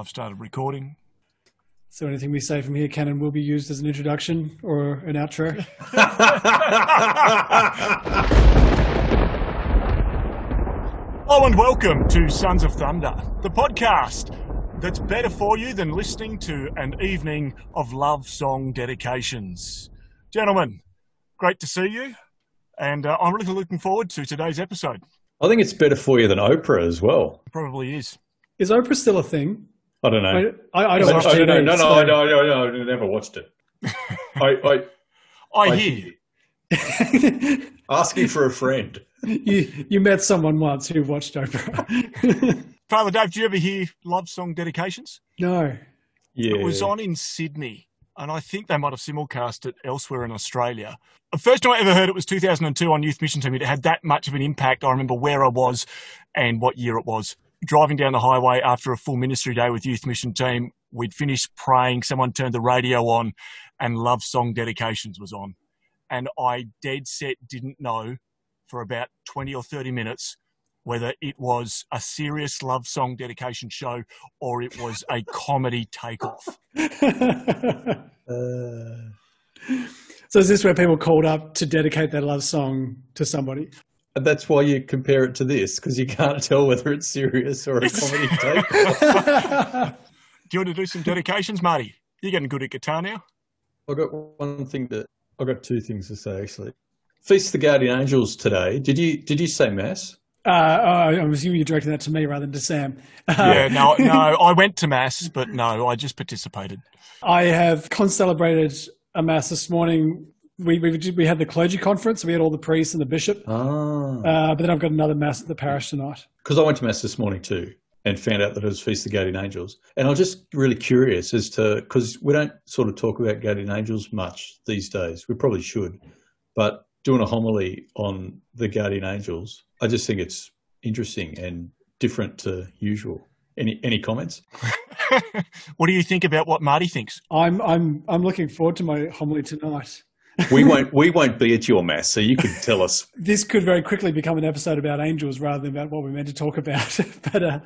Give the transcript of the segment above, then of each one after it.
I've started recording. So anything we say from here, Canon, will be used as an introduction or an outro. oh, and welcome to Sons of Thunder, the podcast that's better for you than listening to an evening of love song dedications. Gentlemen, great to see you, and uh, I'm really looking forward to today's episode. I think it's better for you than Oprah as well. It probably is. Is Oprah still a thing? I don't know. I, I, I don't watch I TV. don't know. No, no, so- no, no, no, I never watched it. I, I I I- hear. asking for a friend. you, you met someone once who watched Oprah. Father Dave, do you ever hear love song dedications? no. Yeah, It was on in Sydney, and I think they might have simulcast it elsewhere in Australia. The first time I ever heard it was 2002 on Youth Mission Team. It had that much of an impact. I remember where I was and what year it was. Driving down the highway after a full ministry day with Youth Mission Team, we'd finished praying. Someone turned the radio on, and Love Song Dedications was on. And I dead set didn't know for about 20 or 30 minutes whether it was a serious love song dedication show or it was a comedy takeoff. Uh, so is this where people called up to dedicate their love song to somebody? And that's why you compare it to this because you can't tell whether it's serious or a comedy tape. Do you want to do some dedications, Marty? You're getting good at guitar now. I've got one thing to. I've got two things to say actually. Feast of the Guardian Angels today. Did you did you say mass? Uh, oh, I'm assuming you're directing that to me rather than to Sam. Yeah, no, no. I went to mass, but no, I just participated. I have concelebrated a mass this morning. We, we, we had the clergy conference. We had all the priests and the bishop. Ah, Uh, but then I've got another mass at the parish tonight. because I went to mass this morning too and found out that it was Feast of the Guardian Angels. And I was just really curious as to because we don't sort of talk about guardian angels much these days. We probably should, but doing a homily on the guardian angels, I just think it's interesting and different to usual. Any any comments? what do you think about what Marty thinks? I'm I'm I'm looking forward to my homily tonight. We won't we won't be at your mass, so you can tell us. This could very quickly become an episode about angels rather than about what we're meant to talk about. but uh,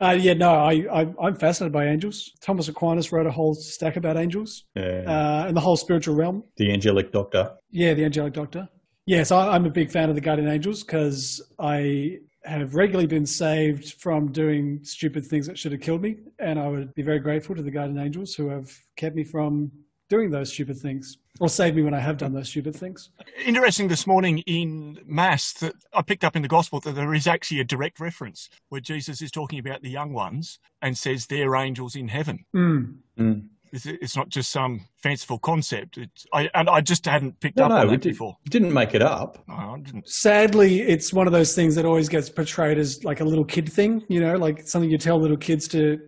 uh, yeah, no, I, I I'm fascinated by angels. Thomas Aquinas wrote a whole stack about angels Uh, uh, and the whole spiritual realm. the angelic doctor. Yeah, the angelic doctor. Yes, I, I'm a big fan of the guardian angels because I have regularly been saved from doing stupid things that should have killed me, and I would be very grateful to the guardian angels who have kept me from doing those stupid things or save me when I have done those stupid things. Interesting this morning in Mass that I picked up in the Gospel that there is actually a direct reference where Jesus is talking about the young ones and says they're angels in heaven. Mm. Mm. It's, it's not just some fanciful concept. It's, I, and I just hadn't picked No, up no, on we that did, before. didn't make it up. No, I didn't. Sadly, it's one of those things that always gets portrayed as like a little kid thing, you know, like something you tell little kids to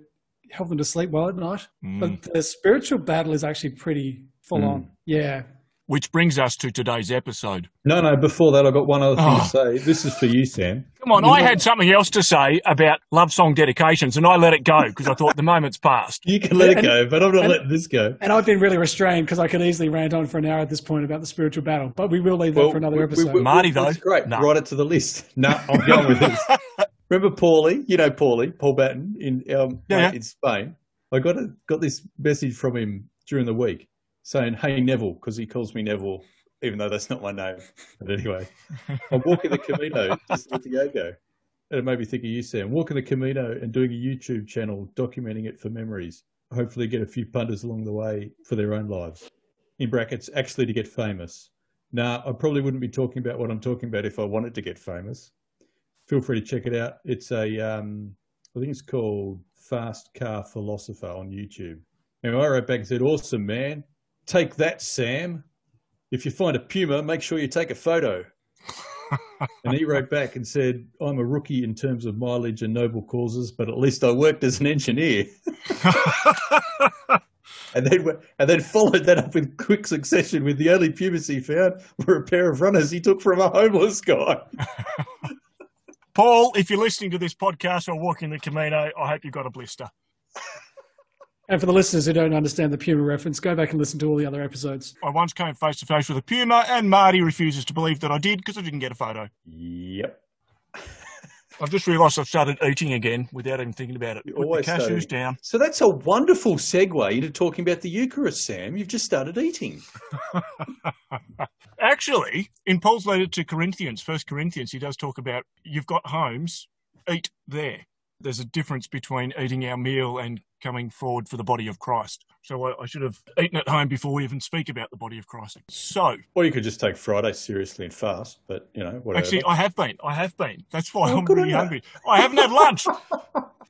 help them to sleep well at night. Mm. But the spiritual battle is actually pretty full Mm. on. Yeah. Which brings us to today's episode. No, no. Before that, I've got one other thing Oh. to say. This is for you, Sam. Come on, I had something else to say about love song dedications and I let it go because I thought the moment's passed. You can let it And- go, but I'm not and- letting this go. And I've been really restrained because I could easily rant on for an hour at this point about the spiritual battle, but we will leave that for another we- episode. we- Marty, that's though? great. No. Write it to the list. No, I'm going with this. Remember Paulie? You know Paulie, Paul Batten in um, Yeah, in Spain. I got a, got this message from him during the week saying, "Hey Neville," because he calls me Neville, even though that's not my name. But anyway, I'm walking the Camino to Santiago, and it made me think of you, Sam. Walking the Camino and doing a YouTube channel documenting it for memories. Hopefully, get a few punters along the way for their own lives. In brackets, actually to get famous. Now, I probably wouldn't be talking about what I'm talking about if I wanted to get famous. Feel free to check it out. It's a, um, I think it's called Fast Car Philosopher on YouTube. And I wrote back and said, "Awesome, man! Take that, Sam. If you find a Puma, make sure you take a photo." and he wrote back and said, "I'm a rookie in terms of mileage and noble causes, but at least I worked as an engineer." And then, and then followed that up in quick succession with the only pumas he found were a pair of runners he took from a homeless guy. Paul, if you're listening to this podcast or walking the Camino, I hope you've got a blister. and for the listeners who don't understand the Puma reference, go back and listen to all the other episodes. I once came face to face with a puma, and Marty refuses to believe that I did because I didn't get a photo. Yep. I've just realised I've started eating again without even thinking about it. You Put the cashews started- down. So that's a wonderful segue into talking about the Eucharist, Sam. You've just started eating. Actually, in Paul's letter to Corinthians, First Corinthians, he does talk about you've got homes, eat there. There's a difference between eating our meal and coming forward for the body of Christ. So I, I should have eaten at home before we even speak about the body of Christ. So Or you could just take Friday seriously and fast, but you know, whatever. actually, I have been. I have been. That's why Oh, I'm really hungry. I haven't had lunch.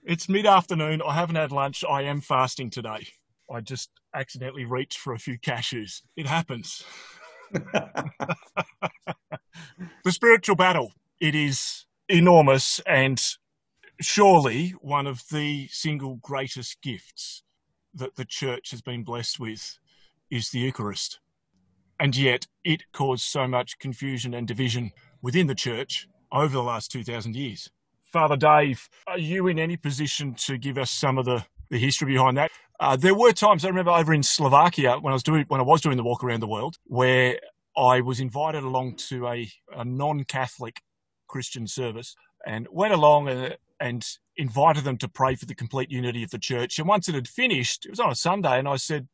it's mid afternoon. I haven't had lunch. I am fasting today. I just accidentally reached for a few cashews. It happens. the spiritual battle it is enormous and surely one of the single greatest gifts that the church has been blessed with is the eucharist. And yet it caused so much confusion and division within the church over the last 2000 years. Father dave are you in any position to give us some of the, the history behind that? Uh, there were times I remember over in Slovakia when I was doing when I was doing the walk around the world, where I was invited along to a, a non-Catholic Christian service and went along and, and invited them to pray for the complete unity of the church. And once it had finished, it was on a Sunday, and I said,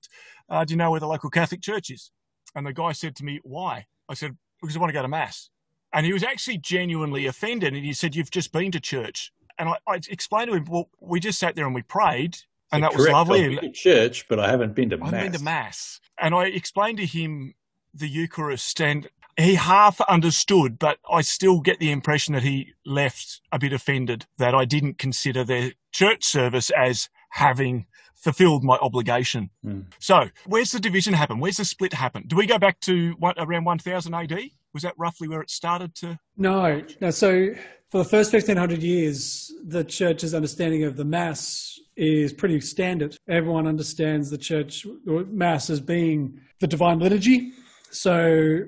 uh, "Do you know where the local Catholic church is?" And the guy said to me, "Why?" I said, "Because I want to go to mass." And he was actually genuinely offended, and he said, "You've just been to church." And I, I explained to him, "Well, we just sat there and we prayed." And that was lovely. I've been to church, but I haven't been to I mass. haven't been to mass, and I explained to him the Eucharist, and he half understood, but I still get the impression that he left a bit offended that I didn't consider their church service as having fulfilled my obligation. Mm. So, where's the division happen? Where's the split happen? Do we go back to one, around 1000 AD? Was that roughly where it started to? No, no. So for the first 1500 years, the church's understanding of the Mass is pretty standard. Everyone understands the church Mass as being the divine liturgy. So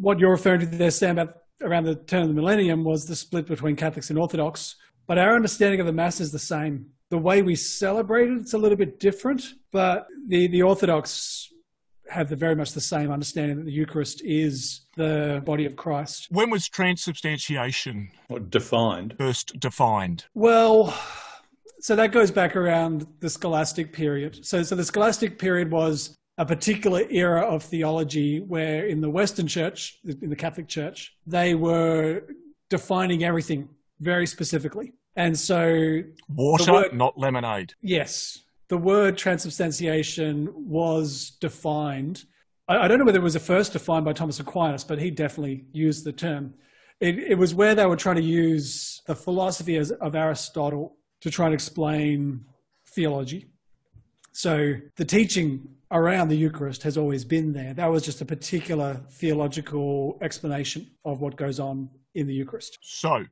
what you're referring to there, Sam, about around the turn of the millennium was the split between Catholics and Orthodox. But our understanding of the Mass is the same. The way we celebrate it, it's a little bit different, but the, the Orthodox have the very much the same understanding that the Eucharist is the body of Christ. When was transubstantiation Or defined. first defined? Well, so that goes back around the scholastic period. So, so the scholastic period was a particular era of theology where in the Western Church, in the Catholic Church, they were defining everything very specifically. And so, Water, word- not lemonade. yes, the word transubstantiation was defined. I, I don't know whether it was the first defined by Thomas Aquinas, but he definitely used the term. It, it was where they were trying to use the philosophy as, of Aristotle to try and explain theology. So the teaching around the Eucharist has always been there. That was just a particular theological explanation of what goes on in the Eucharist. So,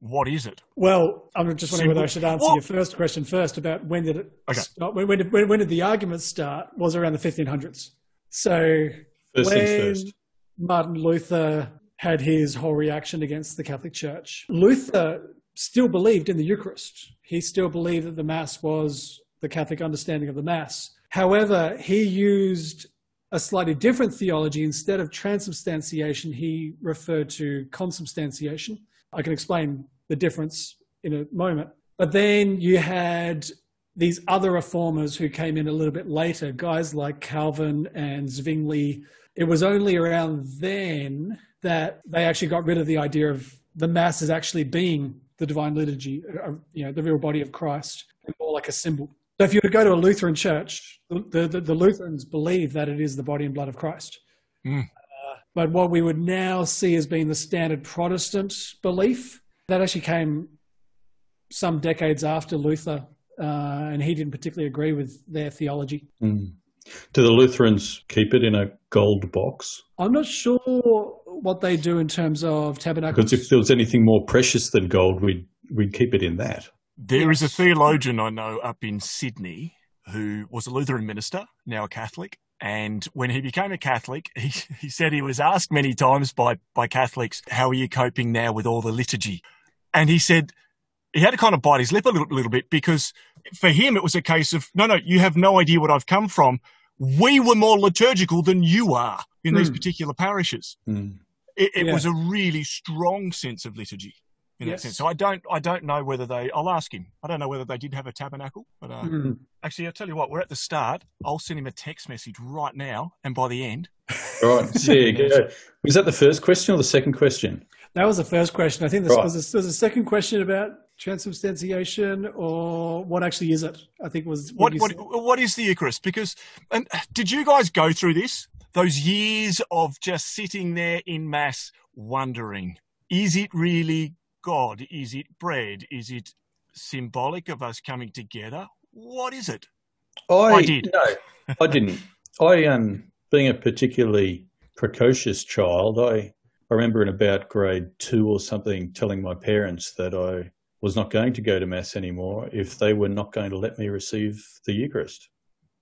what is it? Well, I'm just wondering whether I should answer Well- your first question first about when did it Okay. start? When, when, did, when, when did the argument start? Was around the 1500s. So First when things first. Martin Luther had his whole reaction against the Catholic Church, Luther still believed in the Eucharist. He still believed that the Mass was the Catholic understanding of the Mass. However, he used a slightly different theology. Instead of transubstantiation, he referred to consubstantiation. I can explain the difference in a moment. But then you had these other reformers who came in a little bit later, guys like Calvin and Zwingli. It was only around then that they actually got rid of the idea of the Mass as actually being the divine liturgy, uh, you know, the real body of Christ, more like a symbol. So if you were to go to a Lutheran church, the, the, the Lutherans believe that it is the body and blood of Christ. Mm. Uh, but what we would now see as being the standard Protestant belief, that actually came some decades after Luther, uh, and he didn't particularly agree with their theology. Mm. Do the Lutherans keep it in a gold box? I'm not sure what they do in terms of tabernacles. Because if there was anything more precious than gold, we'd we'd keep it in that. There is a theologian I know up in Sydney who was a Lutheran minister, now a Catholic. And when he became a Catholic, he, he said he was asked many times by, by Catholics, How are you coping now with all the liturgy? And he said he had to kind of bite his lip a little, little bit because for him it was a case of, No, no, you have no idea what I've come from. We were more liturgical than you are in these Hmm. particular parishes. Mm. It, it Yeah. was a really strong sense of liturgy in Yes. that sense. So I don't, I don't know whether they. I'll ask him. I don't know whether they did have a tabernacle, but uh, Mm. actually, I'll tell you what. We're at the start. I'll send him a text message right now, and by the end, Right. There you go. Was that the first question or the second question? That was the first question. I think this Right. was a, there's a second question about transubstantiation or what actually is it? I think was what, you what, what is the Eucharist? Because, and did you guys go through this? Those years of just sitting there in mass, wondering, is it really God? Is it bread? Is it symbolic of us coming together? What is it? I, I did. No, I didn't. I um, being a particularly precocious child, I I remember in about grade two or something telling my parents that I was not going to go to mass anymore if they were not going to let me receive the Eucharist.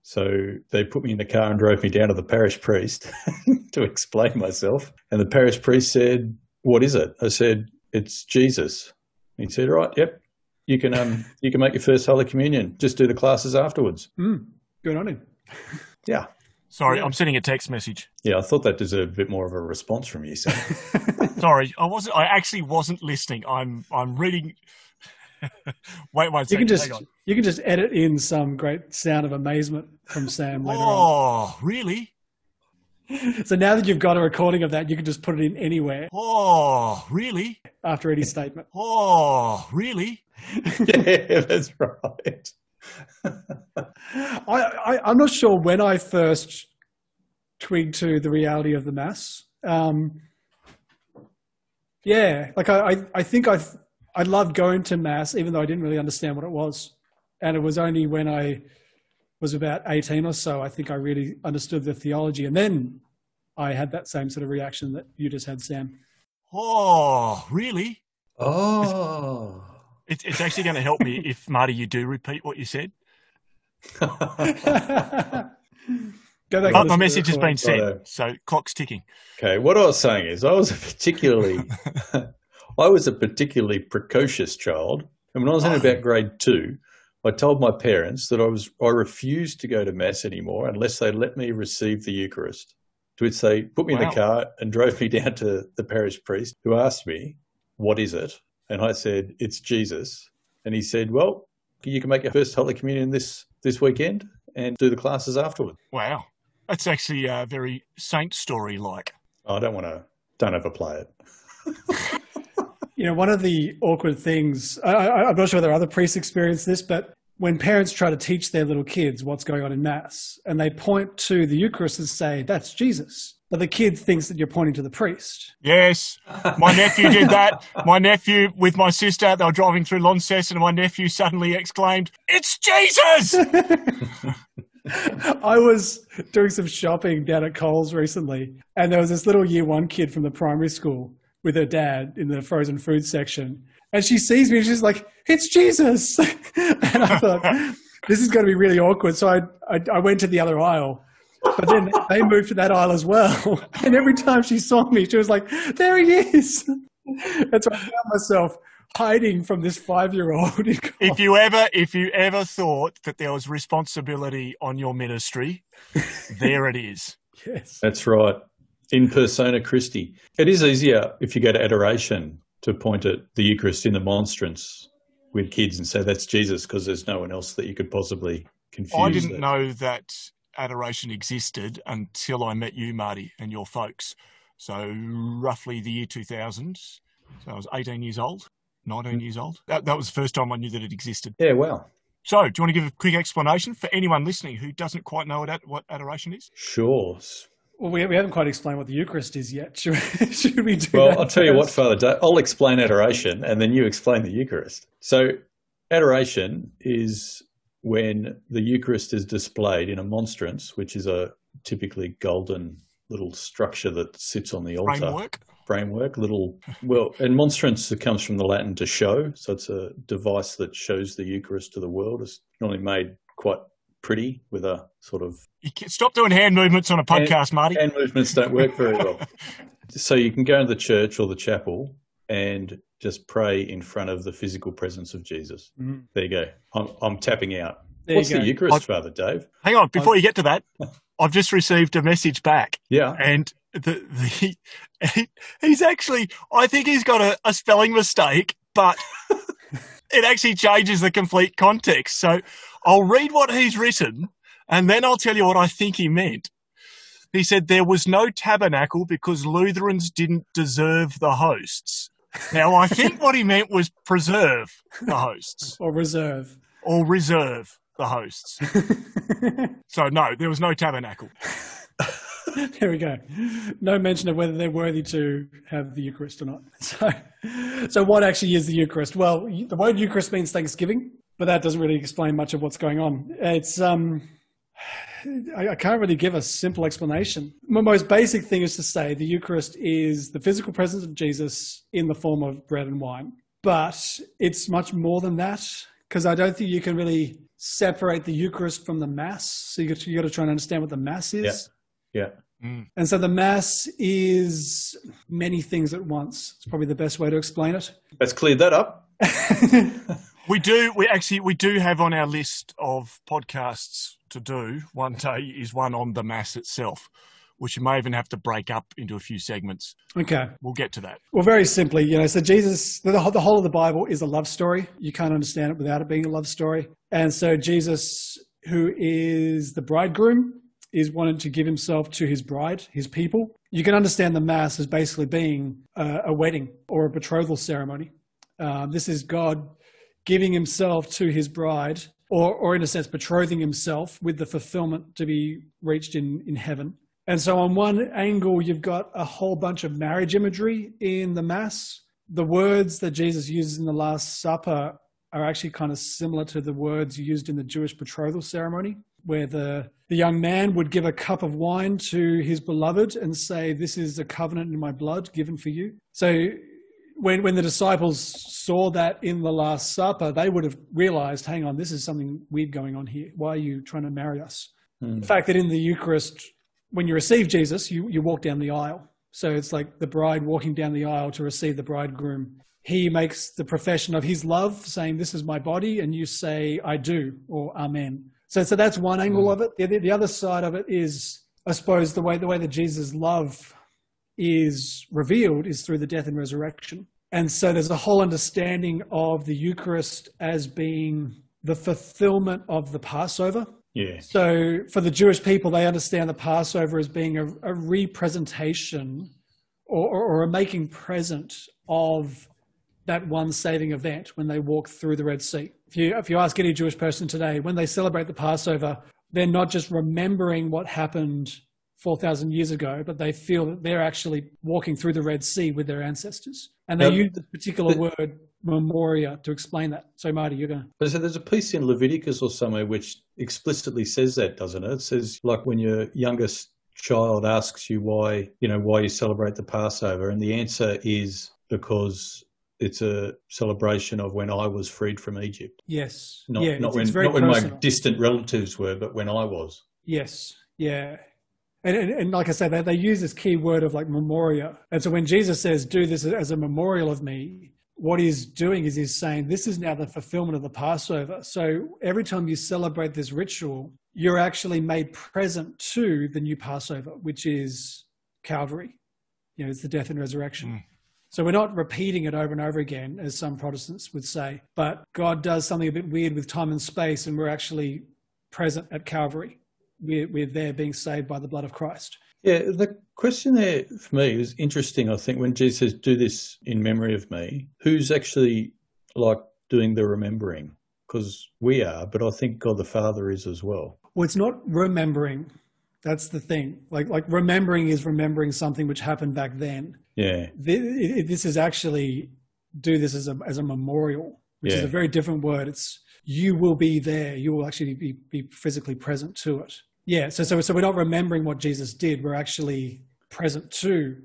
So they put me in the car and drove me down to the parish priest to explain myself. And the parish priest said, "What is it?" I said, "It's Jesus." He said, "Right, yep, you can um you can make your first Holy Communion. Just do the classes afterwards." Mm, good on him. Yeah. Sorry, Yeah. I'm sending a text message. Yeah, I thought that deserved a bit more of a response from you, Sam. Sorry, I wasn't. I actually wasn't listening. I'm. I'm reading. wait wait. You can just hang on. you can just edit in some great sound of amazement from Sam later on. Oh, really? So now that you've got a recording of that, you can just put it in anywhere Oh, really? after any statement. Oh, really? yeah, that's right. I, I, I'm not sure when I first twigged to the reality of the mass. Um, yeah, like I, I, I think I, I loved going to mass, even though I didn't really understand what it was. And it was only when I was about 18 or so, I think I really understood the theology. And then I had that same sort of reaction that you just had, Sam. Oh, really? Oh. It's, it's actually going to help me if Marty, you do repeat what you said. Go back But my listen to the message has been recording. sent, oh, so clock's ticking. okay, what I was saying is I was a particularly I was a particularly precocious child. And when I was in Oh. about grade two, I told my parents that I was I refused to go to mass anymore unless they let me receive the Eucharist. To which they put me in the car and drove me down to the parish priest who asked me, What is it? And I said, It's Jesus. And he said, Well, you can make your first Holy Communion this this weekend and do the classes afterward. Wow. That's actually uh, very saint story like. I don't want to don't overplay it. You know, one of the awkward things, I, I, I'm not sure whether other priests experience this, but when parents try to teach their little kids what's going on in Mass and they point to the Eucharist and say, that's Jesus. But the kid thinks that you're pointing to the priest. Yes, my nephew did that. My nephew with my sister, they were driving through Launceston, and my nephew suddenly exclaimed, It's Jesus! I was doing some shopping down at Coles recently, and there was this little year one kid from the primary school with her dad in the frozen food section. And she sees me and she's like, It's Jesus. and I thought, This is going to be really awkward. So I, I, I went to the other aisle. But then they moved to that aisle as well. And every time she saw me, she was like, There he is. And so I found myself hiding from this five year old. if you ever if you ever thought that there was responsibility on your ministry, there it is. Yes. That's right. In persona Christi. It is easier if you go to adoration to point at the Eucharist in the monstrance with kids and say that's Jesus because there's no one else that you could possibly confuse. I didn't that. know that adoration existed until I met you, Marty, and your folks. So roughly the year 2000. So I was 18 years old, 19 mm. years old. That, that was the first time I knew that it existed. Yeah, wow. So, do you want to give a quick explanation for anyone listening who doesn't quite know what, what adoration is? Sure. Well, we, we haven't quite explained what the Eucharist is yet. Should, should we do Well, that I'll tell you what. Father Dave. I'll explain adoration and then you explain the Eucharist. So, adoration is when the Eucharist is displayed in a monstrance, which is a typically golden little structure that sits on the altar. Framework? framework, little well, and monstrance it comes from the Latin to show, so it's a device that shows the Eucharist to the world. It's normally made quite pretty with a sort of You can, stop doing hand movements on a podcast, Marty. hand movements don't work very well. so you can go into the church or the chapel and just pray in front of the physical presence of Jesus. Mhm. There you go. I'm, I'm tapping out. There What's you the. Eucharist, I- Father Dave? Hang on, before you get to that, I've just received a message back, Yeah. and the, the he's actually, I think he's got a, a spelling mistake, but it actually changes the complete context. So I'll read what he's written and then I'll tell you what I think he meant. He said there was no tabernacle because Lutherans didn't deserve the hosts. Now, I think what he meant was preserve the hosts or reserve. or reserve the hosts. So, no, there was no tabernacle. there we go. No mention of whether they're worthy to have the Eucharist or not. So, so what actually is the Eucharist? Well, the word Eucharist means Thanksgiving, but that doesn't really explain much of what's going on. It's um, I, I can't really give a simple explanation. My most basic thing is to say the Eucharist is the physical presence of Jesus in the form of bread and wine, but it's much more than that because I don't think you can really separate the Eucharist from the Mass. So you got, you got to try and understand what the Mass is. Yeah. Mm. And so the Mass is many things at once. It's probably the best way to explain it. Let's clear that up. We do, we actually, we do have on our list of podcasts to do one day is one on the Mass itself, which you may even have to break up into a few segments. Okay. We'll get to that. Well, very simply, you know, so Jesus, the, whole- the whole of the Bible is a love story. You can't understand it without it being a love story. And so Jesus, who is the bridegroom, is wanted to give himself to his bride, his people. You can understand the Mass as basically being a, a wedding or a betrothal ceremony. Um, this is God giving himself to his bride, or, or in a sense, betrothing himself with the fulfillment to be reached in, in heaven. And so, on one angle, you've got a whole bunch of marriage imagery in the Mass. The words that Jesus uses in the Last Supper are actually kind of similar to the words used in the Jewish betrothal ceremony, where the, the young man would give a cup of wine to his beloved and say, This is a covenant in my blood given for you. So, when, when the disciples saw that in the Last Supper, they would have realized, hang on, this is something weird going on here. Why are you trying to marry us? Hmm. The fact that in the Eucharist, when you receive Jesus, you, you walk down the aisle. So it's like the bride walking down the aisle to receive the bridegroom. He makes the profession of his love, saying, This is my body, and you say, I do, or Amen. So, so that's one angle mm. of it. The, the other side of it is, I suppose, the way, the way that Jesus' love is revealed is through the death and resurrection. And so there's a whole understanding of the Eucharist as being the fulfillment of the Passover. Yeah. So for the Jewish people, they understand the Passover as being a, a representation or, or, or a making present of that one saving event when they walk through the Red Sea. If you, if you ask any Jewish person today, when they celebrate the Passover, they're not just remembering what happened 4,000 years ago, but they feel that they're actually walking through the Red Sea with their ancestors. And they Um, use this particular but- word memoria to explain that. So, Marty, you're going to. But so there's a piece in Leviticus or somewhere which explicitly says that, doesn't it? It says like when your youngest child asks you why, you know, why you celebrate the Passover, and the answer is because it's a celebration of when I was freed from Egypt. Yes. Not, yeah, not it's, when, it's very not when my distant relatives were, but when I was. Yes. Yeah. And, and, and like I said, they, they use this key word of like memoria. And so when Jesus says, do this as a memorial of me, what he's doing is he's saying, this is now the fulfillment of the Passover. So every time you celebrate this ritual, you're actually made present to the new Passover, which is Calvary. You know, it's the death and resurrection. Mm. So we're not repeating it over and over again, as some Protestants would say, but God does something a bit weird with time and space, and we're actually present at Calvary. We're, we're there being saved by the blood of Christ. Yeah, the question there for me is interesting. I think when Jesus says, "Do this in memory of me," who's actually like doing the remembering? Because we are, but I think God the Father is as well. Well, it's not remembering. That's the thing. Like, like remembering is remembering something which happened back then. Yeah, Th- it- This is actually do this as a as a memorial, which is a very different word. It's you will be there. You will actually be, be physically present to it. Yeah. So so so we're not remembering what Jesus did. We're actually present to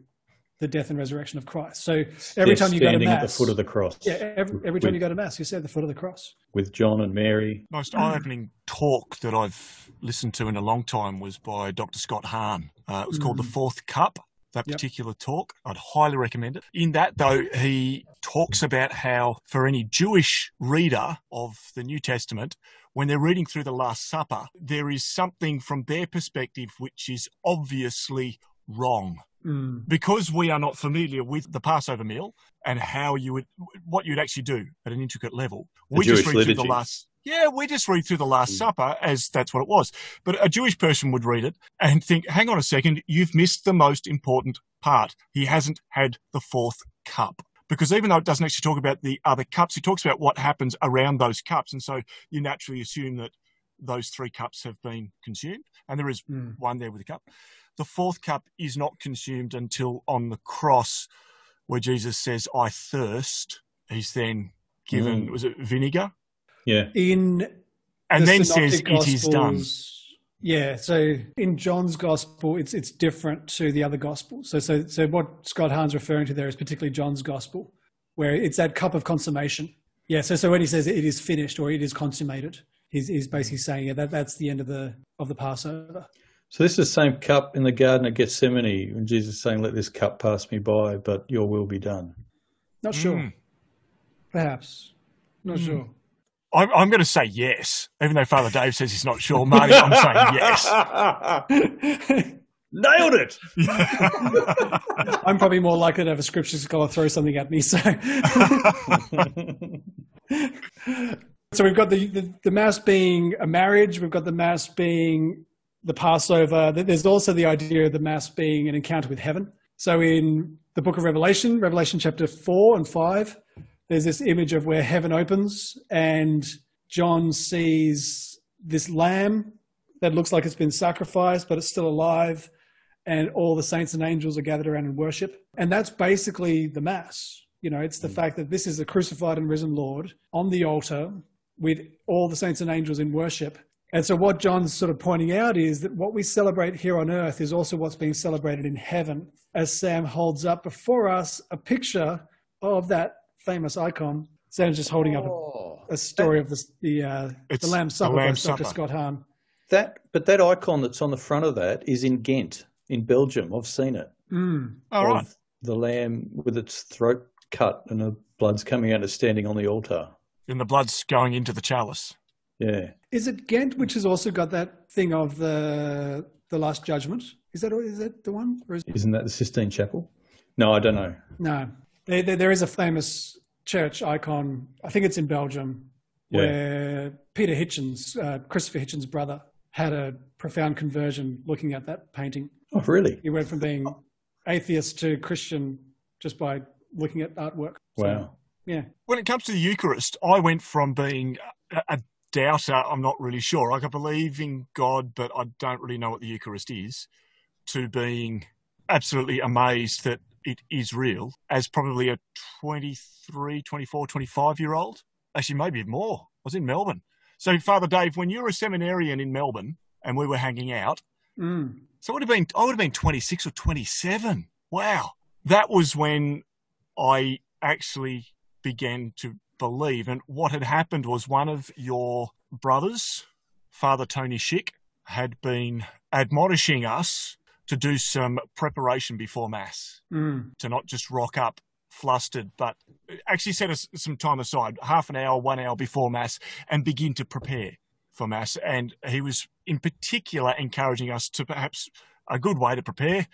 the death and resurrection of Christ. So every Yeah, time you go to standing mass, at the foot of the cross. yeah, every, every time with, you go to mass, you say at the foot of the cross. with John and Mary. Most eye-opening talk that I've listened to in a long time was by Dr. Scott Hahn. Uh, it was called The Fourth Cup. That Yep. particular talk, I'd highly recommend it. In that, though, he talks about how for any Jewish reader of the New Testament, when they're reading through the Last Supper, there is something from their perspective which is obviously wrong Mm. because we are not familiar with the Passover meal and how you would, what you'd actually do at an intricate level. The we just Jewish read through the last, yeah, we just read through the Last Mm. Supper as that's what it was. But a Jewish person would read it and think, hang on a second, you've missed the most important part. He hasn't had the fourth cup. Because even though it doesn't actually talk about the other cups, it talks about what happens around those cups. And so you naturally assume that those three cups have been consumed. And there is Mm. one there with a cup. The fourth cup is not consumed until on the cross, where Jesus says, I thirst. He's then given, Mm. was it vinegar? Yeah. In And the then says, Synoptic It is done. Gospels- Yeah, so in John's gospel, it's it's different to the other gospels. So so so what Scott Hahn's referring to there is particularly John's gospel, where it's that cup of consummation. Yeah, so so when he says it is finished or it is consummated, he's he's basically saying yeah, that that's the end of the of the Passover. So this is the same cup in the Garden of Gethsemane when Jesus is saying, "Let this cup pass me by, but Your will be done." Not sure, Mm. perhaps, not Mm. sure. I'm, I'm going to say yes, even though Father Dave says he's not sure. Marty, I'm saying yes. Nailed it. I'm probably more likely to have a scripture scholar throw something at me. So, so we've got the, the the mass being a marriage. We've got the mass being the Passover. There's also the idea of the mass being an encounter with heaven. So in the book of Revelation, Revelation chapter four and five, there's this image of where heaven opens and John sees this lamb that looks like it's been sacrificed, but it's still alive and all the saints and angels are gathered around and worship. And that's basically the Mass. You know, it's the mm. fact that this is a crucified and risen Lord on the altar with all the saints and angels in worship. And so, what John's sort of pointing out is that what we celebrate here on earth is also what's being celebrated in heaven, as Sam holds up before us a picture of that famous icon. Sam's just holding up a, Oh, a story of the, the, uh, It's the Lamb's Supper the by Lamb's Dr. Scott Hahn. that, but that icon that's on the front of that is in Ghent, in Belgium. I've seen it. Mm. All right. The lamb with its throat cut and the blood's coming out and standing on the altar. And the blood's going into the chalice. Yeah. Is it Ghent, which has also got that thing of the the Last Judgment? Is that is that the one? Or is, Isn't that the Sistine Chapel? No, I don't know. no, there, there, there is a famous church icon. I think it's in Belgium, Yeah. where Peter Hitchens, uh, Christopher Hitchens' brother, had a profound conversion looking at that painting. Oh, really? He went from being atheist to Christian just by looking at artwork. So, Wow. yeah. When it comes to the Eucharist, I went from being a, a doubter, I'm not really sure. Like I believe in God, but I don't really know what the Eucharist is, to being absolutely amazed that it is real as probably a 23, 24, 25 year old. Actually, maybe more. I was in Melbourne. So, Father Dave, when you were a seminarian in Melbourne and we were hanging out, Mm. so it would have been I would have been 26 or 27. Wow. That was when I actually began to believe. And what had happened was one of your brothers, Father Tony Schick, had been admonishing us to do some preparation before Mass, Mm. to not just rock up flustered, but actually set us some time aside, half an hour, one hour before Mass, and begin to prepare for Mass. And he was in particular encouraging us to perhaps a good way to prepare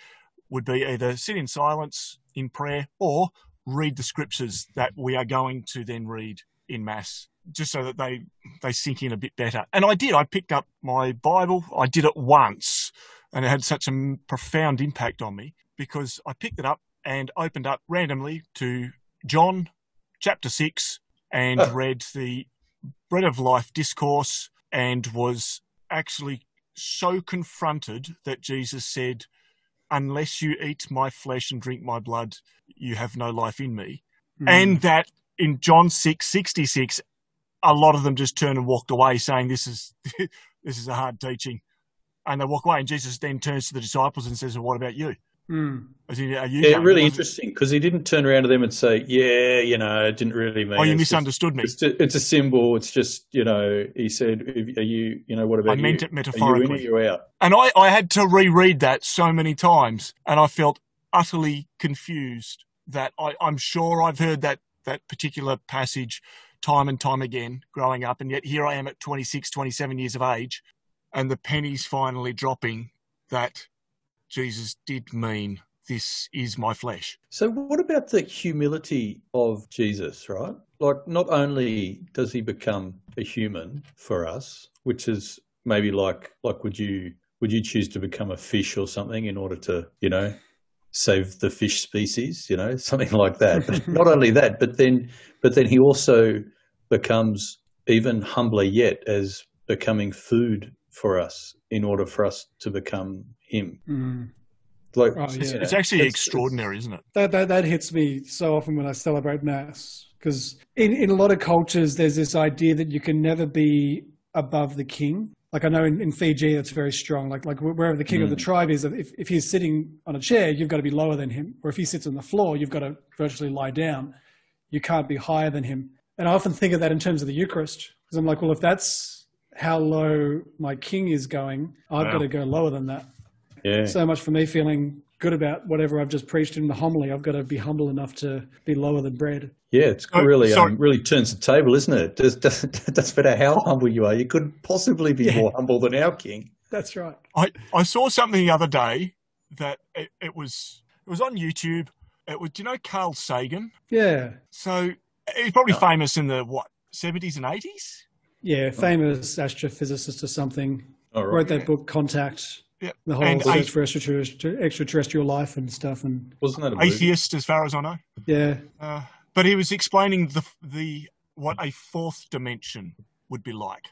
would be either sit in silence in prayer or read the scriptures that we are going to then read in Mass, just so that they, they sink in a bit better. And I did. I picked up my Bible. I did it once, and it had such a profound impact on me because I picked it up and opened up randomly to John chapter 6 and Oh. read the Bread of Life discourse and was actually so confronted that Jesus said, Unless you eat my flesh and drink my blood, you have no life in me. Mm. And that in John six sixty six, a lot of them just turned and walked away saying, This is this is a hard teaching. And they walk away, and Jesus then turns to the disciples and says, well, What about you? Mm. As in, are you Yeah, going? really interesting because he didn't turn around to them and say, "Yeah, you know, it didn't really mean." Oh, you it's just- misunderstood me. It's, ju- it's a symbol. It's just, you know, he said, "Are you, you know, what about you? I meant you? it Are you in or metaphorically. you out?" And I, I had to reread that so many times, and I felt utterly confused that I, I'm sure I've heard that, that particular passage time and time again growing up, and yet here I am at 26, 27 years of age, and the penny's finally dropping that Jesus did mean this is my flesh. So, what about the humility of Jesus, right? Like, not only does he become a human for us, which is maybe like, like, would you would you choose to become a fish or something in order to, you know, save the fish species, you know, something like that. But not only that, but then, but then he also becomes even humbler yet as becoming food for us in order for us to become him. Mm. Like, Oh, yeah. It's actually extraordinary, isn't it? That, that that hits me so often when I celebrate mass because in, in a lot of cultures there's this idea that you can never be above the king. Like I know in, in Fiji that's very strong. Like like wherever the king of the tribe is, if if he's sitting on a chair, you've got to be lower than him. Or if he sits on the floor, you've got to virtually lie down. You can't be higher than him. And I often think of that in terms of the Eucharist because I'm like, well, if that's how low my king is going, I've Wow. got to go lower than that yeah. so much for me feeling good about whatever I've just preached in the homily. I've got to be humble enough to be lower than bread. Yeah, it's Oh, really sorry. um, really turns the table, isn't it? Does does doesn't matter how humble you are, you couldn't possibly be Yeah. more humble than our king. That's right. I, I saw something the other day that it, it was it was on YouTube. It was do you know Carl Sagan? Yeah. So he's probably No. famous in the what seventies and eighties. Yeah. Famous astrophysicist or something. All right. Wrote that book, Contact. Yeah. The whole And search I- for extraterrestrial, extraterrestrial life and stuff. And Wasn't that a movie? Atheist, as far as I know. yeah. Uh, but he was explaining the the what a fourth dimension would be like.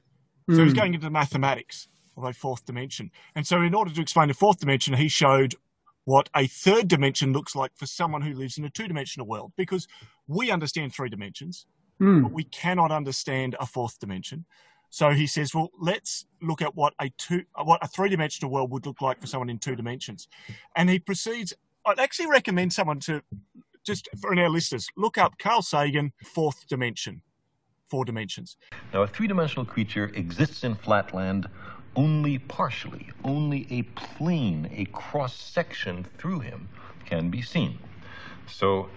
So he was going into mathematics of a fourth dimension. And so in order to explain the fourth dimension, he showed what a third dimension looks like for someone who lives in a two dimensional world. Because we understand three dimensions, Mm. but we cannot understand a fourth dimension. So he says, well, let's look at what a two, what a three dimensional world would look like for someone in two dimensions. And he proceeds. I'd actually recommend someone to just for our listeners look up Carl Sagan fourth dimension, four dimensions. Now, a three dimensional creature exists in flatland only partially. Only a plane, a cross section through him can be seen. So,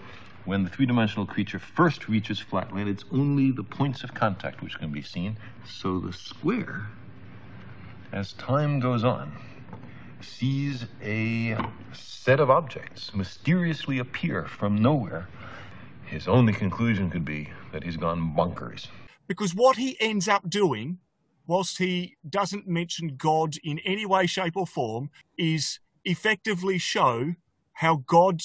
when the three dimensional creature first reaches flatland, it's only the points of contact which can be seen. So, the square, as time goes on, sees a set of objects mysteriously appear from nowhere. His only conclusion could be that he's gone bonkers. Because what he ends up doing, whilst he doesn't mention God in any way, shape, or form, is effectively show how God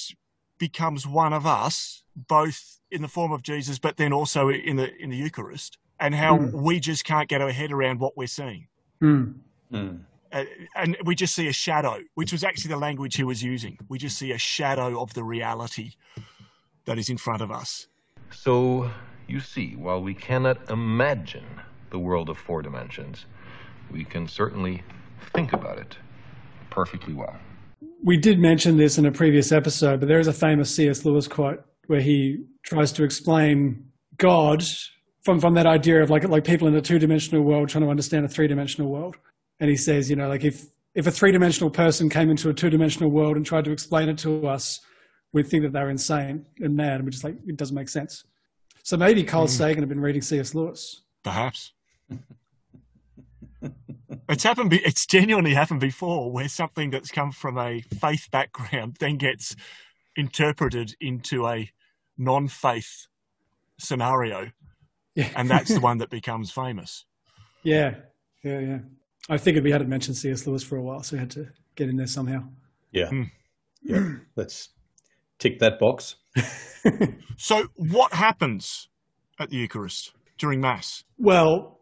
becomes one of us, both in the form of Jesus, but then also in the in the Eucharist, and how Mm. we just can't get our head around what we're seeing. Mm. Mm. Uh, and we just see a shadow, which was actually the language he was using. We just see a shadow of the reality that is in front of us. So, you see, while we cannot imagine the world of four dimensions, we can certainly think about it perfectly well. We did mention this in a previous episode, but there is a famous C.S. Lewis quote where he tries to explain God from, from that idea of like like people in a two dimensional world trying to understand a three dimensional world. And he says, you know, like if if a three dimensional person came into a two dimensional world and tried to explain it to us, we'd think that they're insane and mad, and we're just like, it doesn't make sense. So maybe Carl hmm. Sagan had been reading C.S. Lewis. Perhaps. it's happened. Be- it's genuinely happened before, where something that's come from a faith background then gets interpreted into a non-faith scenario, Yeah. and that's the one that becomes famous. Yeah, yeah, yeah. I figured we hadn't mentioned C.S. Lewis for a while, so we had to get in there somehow. Yeah. Hmm. yeah. Let's tick that box. So, what happens at the Eucharist during Mass? Well,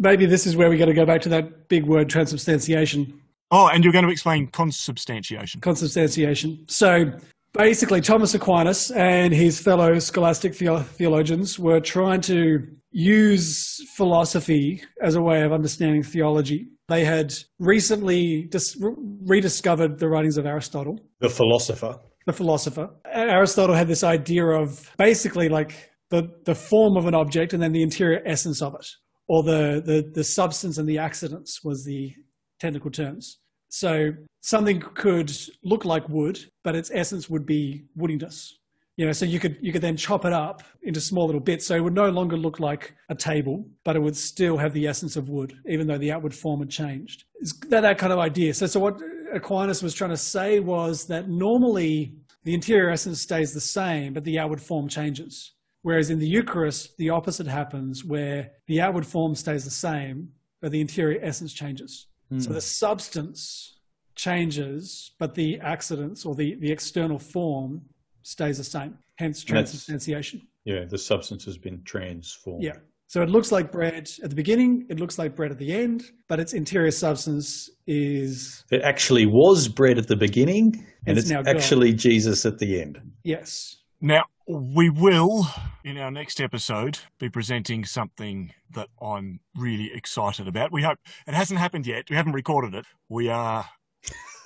maybe this is where we got to go back to that big word, transubstantiation. Oh, and you're going to explain consubstantiation. Consubstantiation. So basically, Thomas Aquinas and his fellow scholastic theo- theologians were trying to use philosophy as a way of understanding theology. They had recently dis- rediscovered the writings of Aristotle, The philosopher. the philosopher. Aristotle had this idea of basically like the, the form of an object and then the interior essence of it, or the, the, the substance and the accidents was the technical terms. So something could look like wood, but its essence would be woodiness. You know, so you could you could then chop it up into small little bits, so it would no longer look like a table, but it would still have the essence of wood, even though the outward form had changed. It's that, that kind of idea. So, so what Aquinas was trying to say was that normally the interior essence stays the same, but the outward form changes. Whereas in the Eucharist, the opposite happens, where the outward form stays the same, but the interior essence changes. Mm. So the substance changes, but the accidents or the, the external form stays the same. Hence transubstantiation. Yeah, the substance has been transformed. Yeah. So it looks like bread at the beginning, it looks like bread at the end, but its interior substance is. It actually was bread at the beginning, and it's, it's actually gone. Jesus at the end. Yes. Now, we will, in our next episode, be presenting something that I'm really excited about. We hope it hasn't happened yet. We haven't recorded it. We are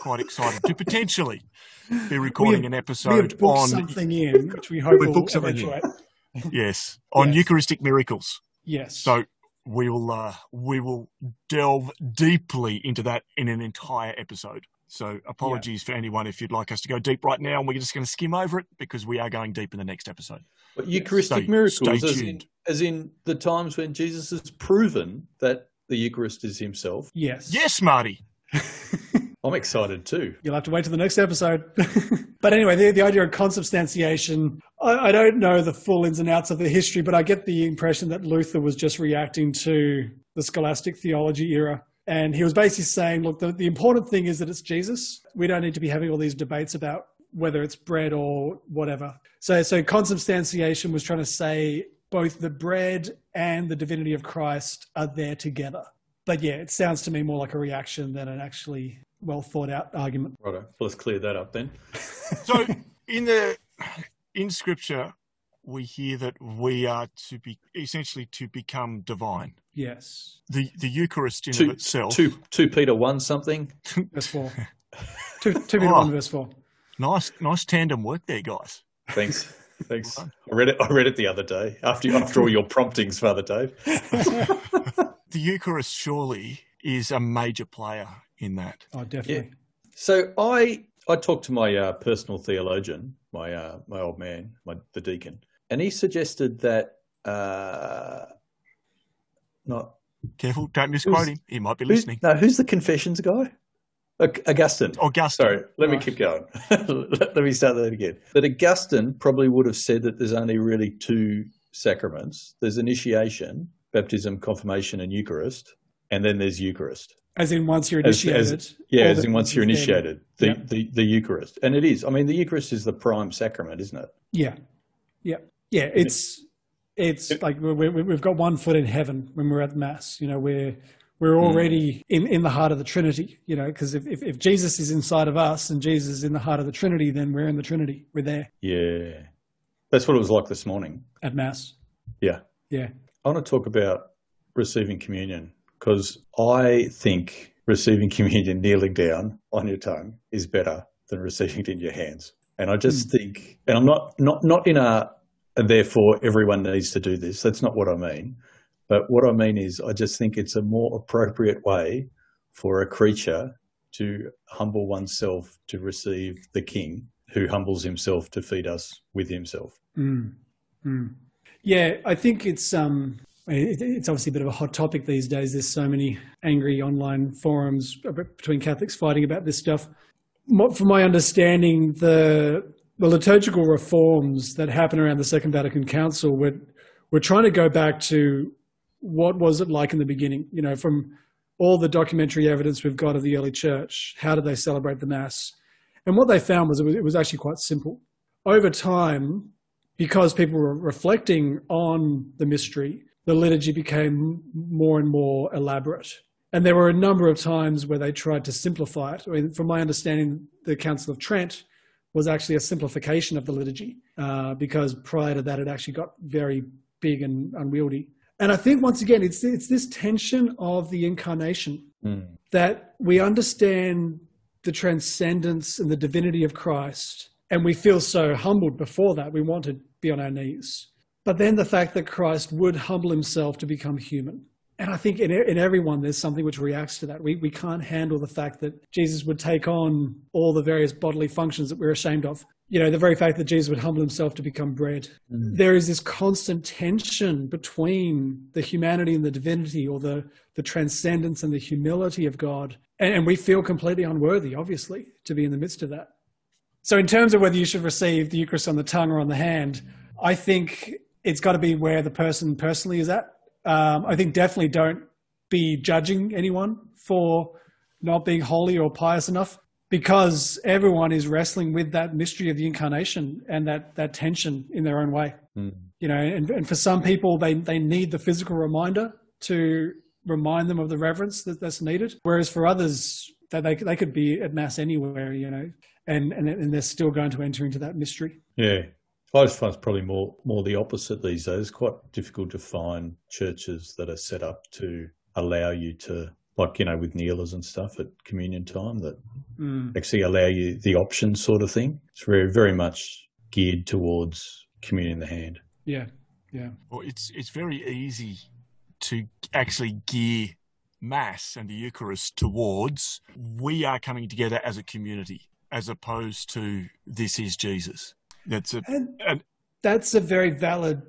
quite excited to potentially be recording an episode on something in which we hope we'll eventuate. yes, on yes. Eucharistic miracles. Yes. So we will uh, we will delve deeply into that in an entire episode. So apologies yeah. for anyone if you'd like us to go deep right now, and we're just going to skim over it because we are going deep in the next episode. But Eucharistic stay, miracles, stay as, in, as in the times when Jesus has proven that the Eucharist is Himself. Yes. Yes, Marty. I'm excited too. You'll have to wait to the next episode. but anyway, the, the idea of consubstantiation, I, I, don't know the full ins and outs of the history, but I get the impression that Luther was just reacting to the scholastic theology era. And he was basically saying, look, the, the important thing is that it's Jesus. We don't need to be having all these debates about whether it's bread or whatever. So, so consubstantiation was trying to say both the bread and the divinity of Christ are there together. But yeah, it sounds to me more like a reaction than an actually well thought out argument. Right. Well, let's clear that up then. so in the in Scripture, we hear that we are to be essentially to become divine. Yes. The the Eucharist in two, itself. Two two Peter one something. verse four. two two Peter oh, one verse four. Nice nice tandem work there, guys. Thanks. Thanks. I read it. I read it the other day after after all your promptings, Father Dave. the Eucharist surely is a major player in that. Oh, definitely. Yeah. So I I talked to my uh, personal theologian, my uh, my old man, my the deacon, and he suggested that uh, not careful, don't misquote him. He might be listening. No, who's the confessions guy? Augustine. Oh, Augustine. Sorry, let right. me keep going. let, let me start that again. But Augustine probably would have said that there's only really two sacraments. There's initiation, baptism, confirmation, and Eucharist, and then there's Eucharist. As in once you're initiated. As, as, yeah, as in once you're initiated, the, yeah. the, the Eucharist. And it is. I mean, the Eucharist is the prime sacrament, isn't it? Yeah. Yeah. Yeah. It's, it's it, like we we've got one foot in heaven when we're at Mass. You know, we're, we're hmm. already mm. in, in the heart of the Trinity, you know, because if, if, if Jesus is inside of us and Jesus is in the heart of the Trinity, then we're in the Trinity. We're there. Yeah. That's what it was like this morning. At Mass. Yeah. Yeah. I want to talk about receiving communion because I think receiving communion kneeling down on your tongue is better than receiving it in your hands. And I just mm. think, and I'm not not not in a therefore everyone needs to do this. That's not what I mean. But what I mean is, I just think it's a more appropriate way for a creature to humble oneself to receive the King, who humbles himself to feed us with himself. Mm. Mm. Yeah, I think it's um, it's obviously a bit of a hot topic these days. There's so many angry online forums between Catholics fighting about this stuff. From my understanding, the the liturgical reforms that happened around the Second Vatican Council were were trying to go back to what was it like in the beginning. You know, from all the documentary evidence we've got of the early church, how did they celebrate the Mass? And what they found was it was, it was actually quite simple. Over time, because people were reflecting on the mystery, the liturgy became more and more elaborate. And there were a number of times where they tried to simplify it. I mean, from my understanding, the Council of Trent was actually a simplification of the liturgy uh, because prior to that, it actually got very big and unwieldy. And I think once again, it's it's this tension of the incarnation mm. that we understand the transcendence and the divinity of Christ, and we feel so humbled before that. We want to be on our knees. But then the fact that Christ would humble himself to become human. And I think in, in everyone, there's something which reacts to that. We, we can't handle the fact that Jesus would take on all the various bodily functions that we're ashamed of. you know, the very fact that Jesus would humble himself to become bread. Mm. There is this constant tension between the humanity and the divinity or the, the transcendence and the humility of God. And, and we feel completely unworthy, obviously, to be in the midst of that. So, in terms of whether you should receive the Eucharist on the tongue or on the hand, I think it's got to be where the person personally is at. Um, I think definitely don't be judging anyone for not being holy or pious enough because everyone is wrestling with that mystery of the incarnation and that, that tension in their own way. Mm. You know, and, and for some people, they, they need the physical reminder to remind them of the reverence that, that's needed. Whereas for others, that they, they could be at mass anywhere, you know, and, and, and they're still going to enter into that mystery. Yeah. I just find it's probably more more the opposite these days. It's quite difficult to find churches that are set up to allow you to like you know with kneelers and stuff at communion time that mm. actually allow you the option sort of thing. It's very very much geared towards communion in the hand. Yeah, yeah. Well, it's it's very easy to actually gear mass and the Eucharist towards we are coming together as a community, as opposed to this is Jesus. That's a and, and that's a very valid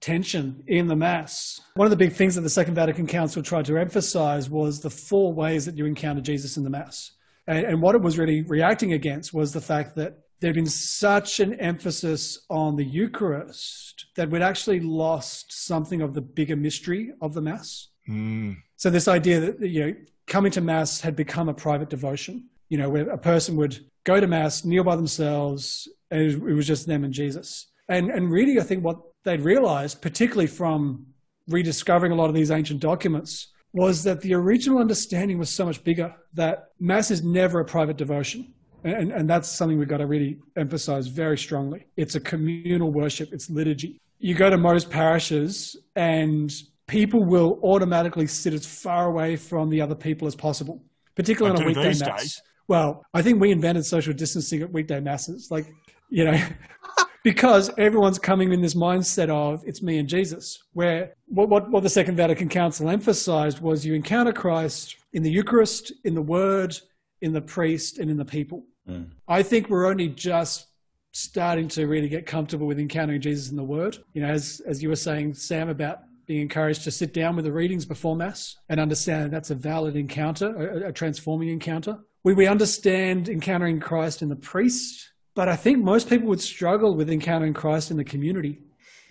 tension in the Mass. One of the big things that the Second Vatican Council tried to emphasize was the four ways that you encounter Jesus in the Mass. And, and what it was really reacting against was the fact that there'd been such an emphasis on the Eucharist that we'd actually lost something of the bigger mystery of the Mass. Mm. So this idea that you know coming to Mass had become a private devotion, you know, where a person would go to Mass, kneel by themselves, and it was just them and Jesus. And and really, I think what they'd realized, particularly from rediscovering a lot of these ancient documents, was that the original understanding was so much bigger that Mass is never a private devotion. And, and that's something we've got to really emphasize very strongly. It's a communal worship, it's liturgy. You go to most parishes, and people will automatically sit as far away from the other people as possible, particularly on a weekday mass. Days. Well, I think we invented social distancing at weekday masses. Like, you know, because everyone's coming in this mindset of it's me and Jesus, where what, what, what the Second Vatican Council emphasized was you encounter Christ in the Eucharist, in the Word, in the priest, and in the people. Mm. I think we're only just starting to really get comfortable with encountering Jesus in the Word. You know, as, as you were saying, Sam, about being encouraged to sit down with the readings before Mass and understand that that's a valid encounter, a, a transforming encounter. We, we understand encountering Christ in the priest but I think most people would struggle with encountering Christ in the community.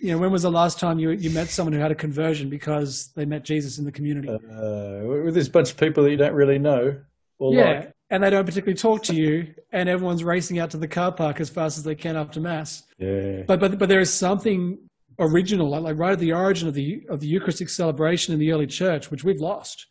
You know, when was the last time you you met someone who had a conversion because they met Jesus in the community? Uh, with this bunch of people that you don't really know. yeah, like. and they don't particularly talk to you, and everyone's racing out to the car park as fast as they can after mass. Yeah. But but but there is something original, like, like right at the origin of the of the Eucharistic celebration in the early church, which we've lost.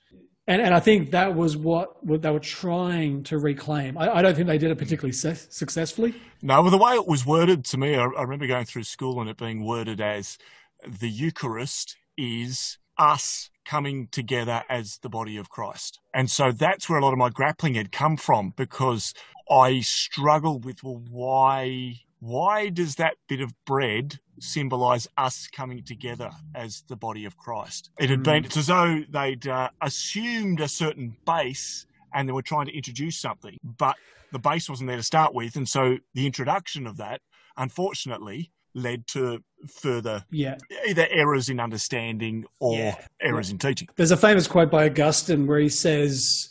And, and I think that was what, what they were trying to reclaim. I, I don't think they did it particularly se- successfully. No, well, the way it was worded to me, I, I remember going through school and it being worded as the Eucharist is us coming together as the body of Christ. And so that's where a lot of my grappling had come from because I struggled with, well, why why does that bit of bread symbolize us coming together as the body of Christ? It had been, it's as though they'd uh, assumed a certain base and they were trying to introduce something, but the base wasn't there to start with. And so the introduction of that, unfortunately, led to further yeah. either errors in understanding or yeah. errors yeah. in teaching. There's a famous quote by Augustine where he says,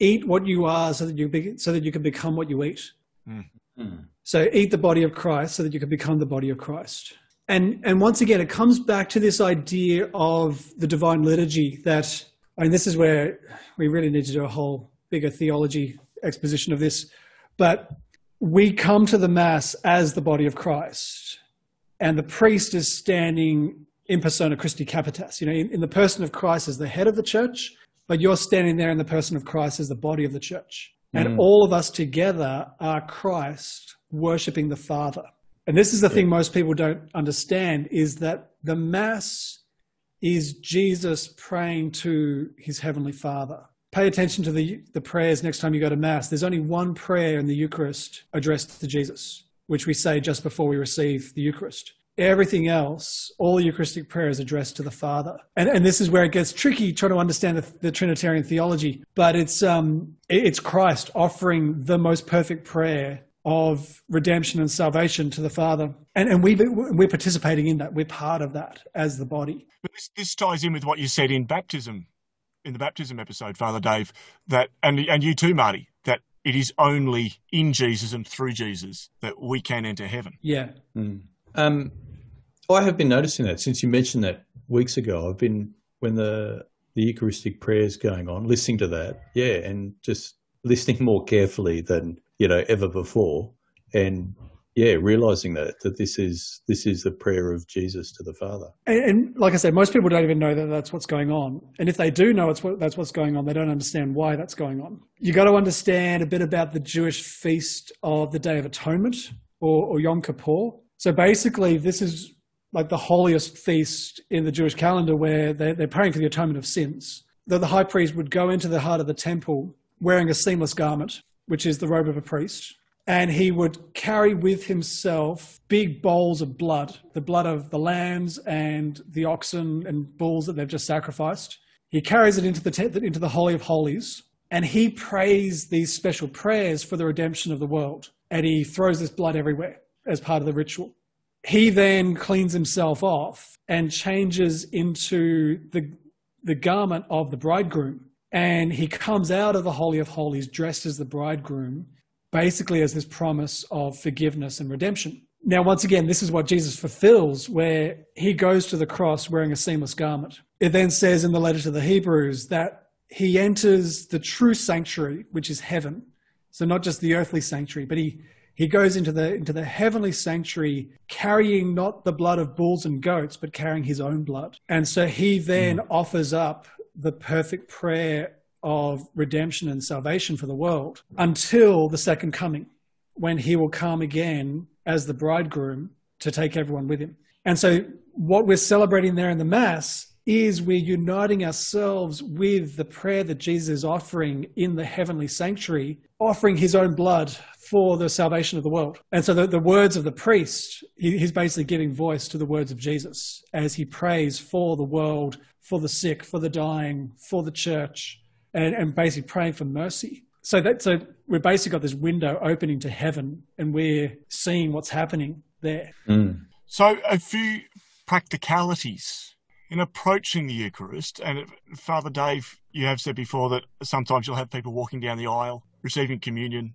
"Eat what you are, so that you be, so that you can become what you eat." Mm. Mm. So eat the body of Christ so that you can become the body of Christ. And, and once again, it comes back to this idea of the divine liturgy that, I mean, this is where we really need to do a whole bigger theology exposition of this. But we come to the Mass as the body of Christ, and the priest is standing in persona Christi Capitis, you know, in, in the person of Christ as the head of the church, but you're standing there in the person of Christ as the body of the church. And mm. all of us together are Christ worshipping the Father. And this is the thing most people don't understand is that the Mass is Jesus praying to his Heavenly Father. Pay attention to the, the prayers next time you go to Mass. There's only one prayer in the Eucharist addressed to Jesus, which we say just before we receive the Eucharist. Everything else, all Eucharistic prayer is addressed to the Father. And, and this is where it gets tricky trying to understand the, the Trinitarian theology. But it's, um, it's Christ offering the most perfect prayer of redemption and salvation to the Father. And, and we, we're participating in that. We're part of that as the body. But this, this ties in with what you said in baptism, in the baptism episode, Father Dave, that, and, and you too, Marty, that it is only in Jesus and through Jesus that we can enter heaven. Yeah. Mm. Um, I have been noticing that since you mentioned that weeks ago. I've been, when the, the Eucharistic prayer is going on, listening to that, yeah, and just listening more carefully than you know ever before, and yeah, realizing that that this is this is the prayer of Jesus to the Father. And, and, like I said, most people don't even know that that's what's going on. And if they do know it's what, that's what's going on, they don't understand why that's going on. You got to understand a bit about the Jewish feast of the Day of Atonement or, or Yom Kippur. So basically, this is like the holiest feast in the Jewish calendar, where they're, they're praying for the atonement of sins. That the high priest would go into the heart of the temple wearing a seamless garment, which is the robe of a priest. And he would carry with himself big bowls of blood, the blood of the lambs and the oxen and bulls that they've just sacrificed. He carries it into the, te- into the Holy of Holies, and he prays these special prayers for the redemption of the world. And he throws this blood everywhere as part of the ritual. He then cleans himself off and changes into the, the garment of the bridegroom and he comes out of the Holy of Holies dressed as the bridegroom, basically as this promise of forgiveness and redemption. Now, once again, this is what Jesus fulfills, where he goes to the cross wearing a seamless garment. It then says in the letter to the Hebrews that he enters the true sanctuary, which is heaven. So not just the earthly sanctuary, but he, he goes into the, into the heavenly sanctuary carrying not the blood of bulls and goats, but carrying his own blood. And so he then mm. offers up the perfect prayer of redemption and salvation for the world until the second coming, when he will come again as the bridegroom to take everyone with him. And so, what we're celebrating there in the Mass is we're uniting ourselves with the prayer that Jesus is offering in the heavenly sanctuary, offering his own blood for the salvation of the world. And so the, the words of the priest, he, he's basically giving voice to the words of Jesus as he prays for the world for the sick, for the dying, for the church, and, and basically praying for mercy. So that so we've basically got this window opening to heaven, and we're seeing what's happening there. Mm. So a few practicalities in approaching the Eucharist, and Father Dave, you have said before that sometimes you'll have people walking down the aisle receiving communion,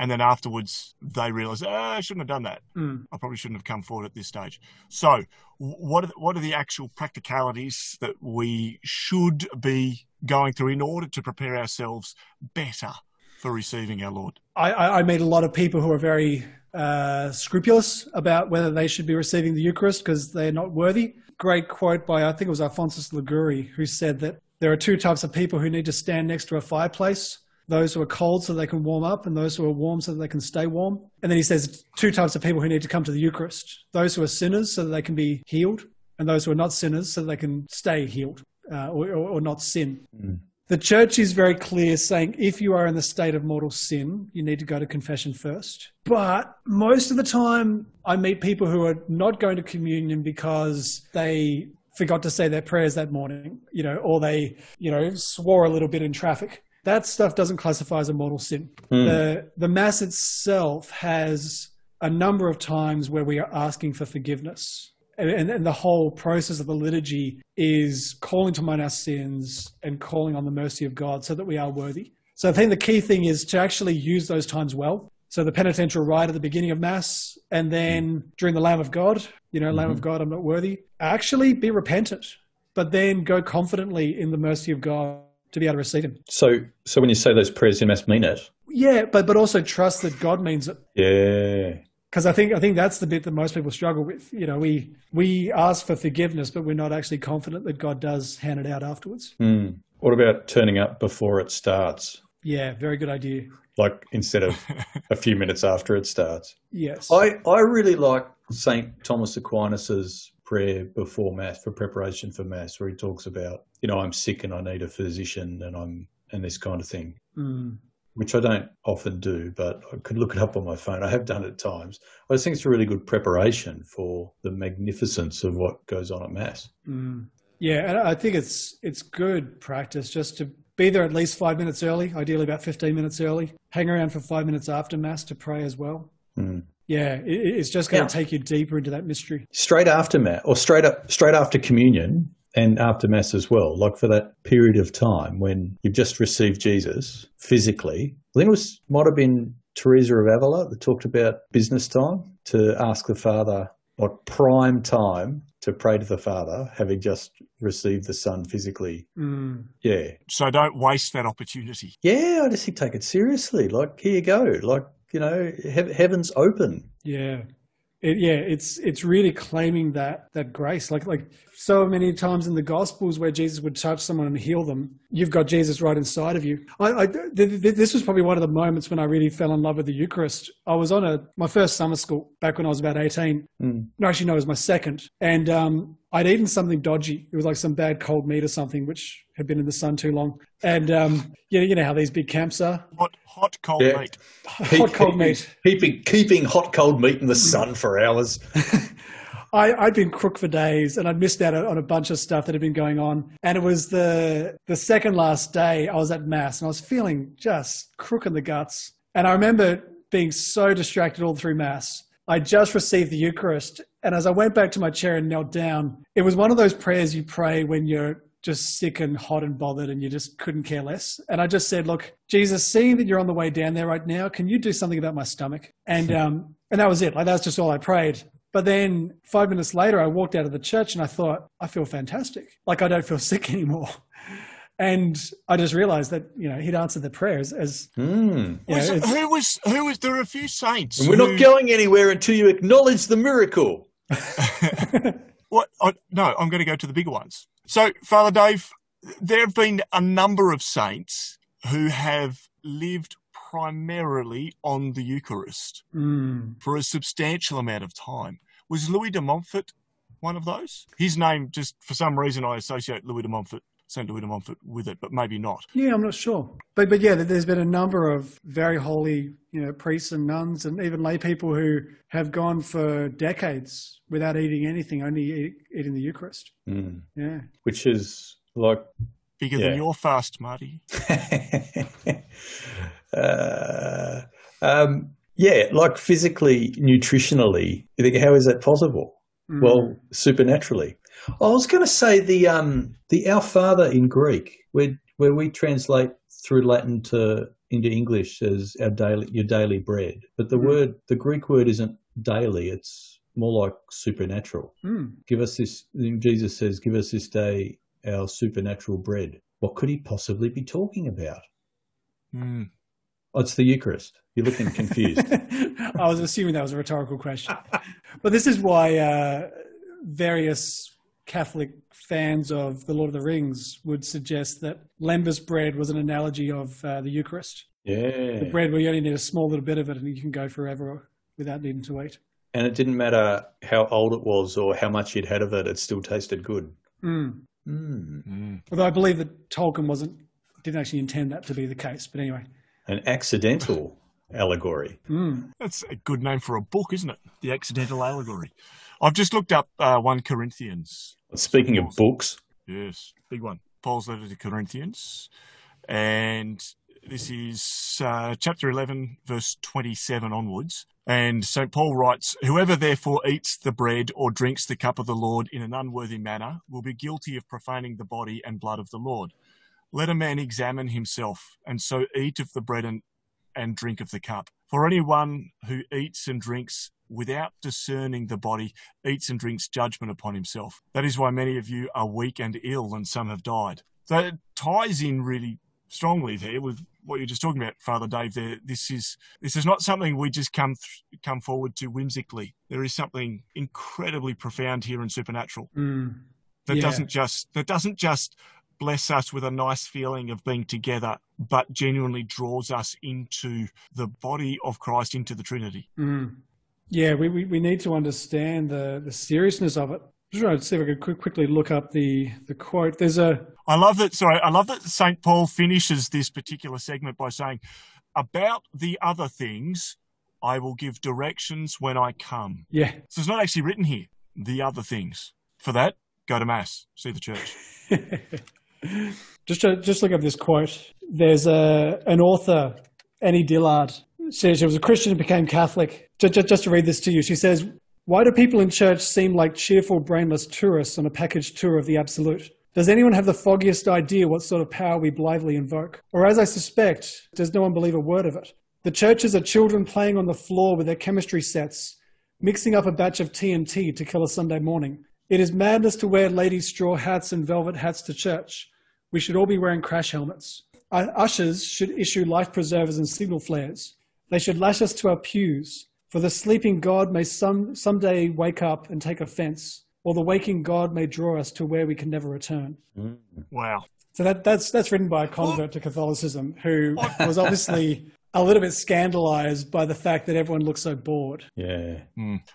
and then afterwards they realise, oh, I shouldn't have done that. Mm. I probably shouldn't have come forward at this stage. So, what are the, what are the actual practicalities that we should be going through in order to prepare ourselves better for receiving our Lord? I, I meet a lot of people who are very uh, scrupulous about whether they should be receiving the Eucharist because they're not worthy. Great quote by I think it was Alphonsus Liguori who said that there are two types of people who need to stand next to a fireplace those who are cold so they can warm up and those who are warm so that they can stay warm. And then he says two types of people who need to come to the Eucharist those who are sinners so that they can be healed, and those who are not sinners so that they can stay healed uh, or, or, or, not sin. Mm. The church is very clear saying if you are in the state of mortal sin, you need to go to confession first. But most of the time, I meet people who are not going to communion because they forgot to say their prayers that morning, you know, or they, you know, swore a little bit in traffic that stuff doesn't classify as a mortal sin. Mm. The the mass itself has a number of times where we are asking for forgiveness. And, and, the whole process of the liturgy is calling to mind our sins and calling on the mercy of God so that we are worthy. So I think the key thing is to actually use those times well. So the penitential rite at the beginning of Mass, and then during the Lamb of God, you know, mm-hmm. Lamb of God, I'm not worthy. Actually be repentant, but then go confidently in the mercy of God to be able to receive him. So, so when you say those prayers, you must mean it. Yeah, but but also trust that God means it. Yeah. Because I think I think that's the bit that most people struggle with. You know, we we ask for forgiveness, but we're not actually confident that God does hand it out afterwards. Mm. What about turning up before it starts? Yeah, very good idea. Like instead of a few minutes after it starts. Yes. I, I really like St. Thomas Aquinas's prayer before Mass for preparation for Mass, where he talks about, you know, I'm sick and I need a physician and I'm, and this kind of thing. Mm. Which I don't often do, but I could look it up on my phone. I have done it at times. I just think it's a really good preparation for the magnificence of what goes on at Mass. Mm. Yeah, and I think it's it's good practice just to be there at least five minutes early, ideally about 15 minutes early. Hang around for five minutes after Mass to pray as well. Mm. Yeah, it, it's just going Yeah. to take you deeper into that mystery. Straight after Mass, or straight up, straight after communion and after Mass as well, like for that period of time when you've just received Jesus physically. I think it was, might have been Teresa of Avila that talked about business time to ask the Father, what prime time to pray to the Father, having just received the Son physically. Mm. Yeah. So don't waste that opportunity. Yeah, I just think take it seriously. Like, here you go. Like, you know, he- heaven's open. Yeah. It, yeah, it's it's really claiming that that grace, like like so many times in the Gospels where Jesus would touch someone and heal them. You've got Jesus right inside of you. I, I th- th- this was probably one of the moments when I really fell in love with the Eucharist. I was on a my first summer school back when I was about eighteen. Mm. No, actually, no, it was my second, and um, I'd eaten something dodgy. It was like some bad cold meat or something, which had been in the sun too long. And um, you know, you know how these big camps are, Hot, hot cold Yeah. meat. hot cold Keeping- meat. Keeping, keeping hot, cold meat in the sun for hours. I, I'd been crook for days and I'd missed out on a bunch of stuff that had been going on. And it was the the second last day I was at mass and I was feeling just crook in the guts. And I remember being so distracted all through mass. I just received the Eucharist. And as I went back to my chair and knelt down, it was one of those prayers you pray when you're just sick and hot and bothered and you just couldn't care less. And I just said, look, Jesus, seeing that you're on the way down there right now, can you do something about my stomach? And, um, and that was it. Like, that's just all I prayed. But then five minutes later, I walked out of the church and I thought, I feel fantastic. Like I don't feel sick anymore. And I just realized that, you know, he'd answered the prayers as, Mm. you know, Was it- who was who was there are a few saints And we're who- not going anywhere until you acknowledge the miracle. What? I, no, I'm going to go to the bigger ones. So, Father Dave, there have been a number of saints who have lived primarily on the Eucharist Mm. for a substantial amount of time. Was Louis de Montfort one of those? His name, just for some reason, I associate Louis de Montfort, Saint Louis de Montfort, with it, but maybe not. Yeah, I'm not sure. But but yeah, there's been a number of very holy, you know, priests and nuns and even lay people who have gone for decades without eating anything, only eat, eating the Eucharist. Mm. Yeah. Which is like, Bigger Yeah. than your fast, Marty. uh, um, yeah, like physically, nutritionally. You think, how is that possible? Mm. Well, supernaturally. I was going to say the um, the Our Father in Greek, where where we translate through Latin to into English as our daily your daily bread, but the Mm. word the Greek word isn't daily; it's more like supernatural. Mm. Give us this. Jesus says, "Give us this day our supernatural bread." What could he possibly be talking about? Hmm. Oh, it's the Eucharist. You're looking confused. I was assuming that was a rhetorical question. But this is why uh, various Catholic fans of The Lord of the Rings would suggest that lembas bread was an analogy of uh, the Eucharist. yeah. The bread where you only need a small little bit of it and you can go forever without needing to eat. And it didn't matter how old it was or how much you'd had of it; it still tasted good. Mm. Mm. Hmm. Although I believe that Tolkien wasn't didn't actually intend that to be the case. But anyway, An accidental allegory. mm. That's a good name for a book, isn't it? The Accidental Allegory. I've just looked up uh, 1 Corinthians. Speaking of books, Yes, big one. Paul's letter to Corinthians. And this is uh, chapter 11, verse 27 onwards. And St. Paul writes, Whoever therefore eats the bread or drinks the cup of the Lord in an unworthy manner will be guilty of profaning the body and blood of the Lord. Let a man examine himself, and so eat of the bread and, and drink of the cup. For anyone who eats and drinks without discerning the body eats and drinks judgment upon himself. That is why many of you are weak and ill, and some have died. So it ties in really strongly there with what you're just talking about, Father Dave. There, this is this is not something we just come th- come forward to whimsically. There is something incredibly profound here and supernatural Mm. that Yeah. doesn't just that doesn't just bless us with a nice feeling of being together, but genuinely draws us into the body of Christ, into the Trinity. Mm. Yeah, we, we, we need to understand the, the seriousness of it. To see if I could quick, quickly look up the, the quote. There's a I love that. Sorry, I love that Saint Paul finishes this particular segment by saying, "About the other things, I will give directions when I come." yeah, So it's not actually written here. The other things. For that, go to mass, see the church. Just to, just look up this quote. There's a an author, Annie Dillard. says she was a Christian and became Catholic. Just, just, just to read this to you, she says, "Why do people in church seem like cheerful, brainless tourists on a packaged tour of the absolute? Does anyone have the foggiest idea what sort of power we blithely invoke? Or, as I suspect, does no one believe a word of it? The churches are children playing on the floor with their chemistry sets, mixing up a batch of TNT to kill a Sunday morning. It is madness to wear ladies' straw hats and velvet hats to church. We should all be wearing crash helmets. Our ushers should issue life preservers and signal flares. They should lash us to our pews, for the sleeping God may some someday wake up and take offense, or the waking God may draw us to where we can never return. Mm. Wow. So that, that's that's written by a convert to Catholicism who was obviously a little bit scandalized by the fact that everyone looks so bored. Yeah.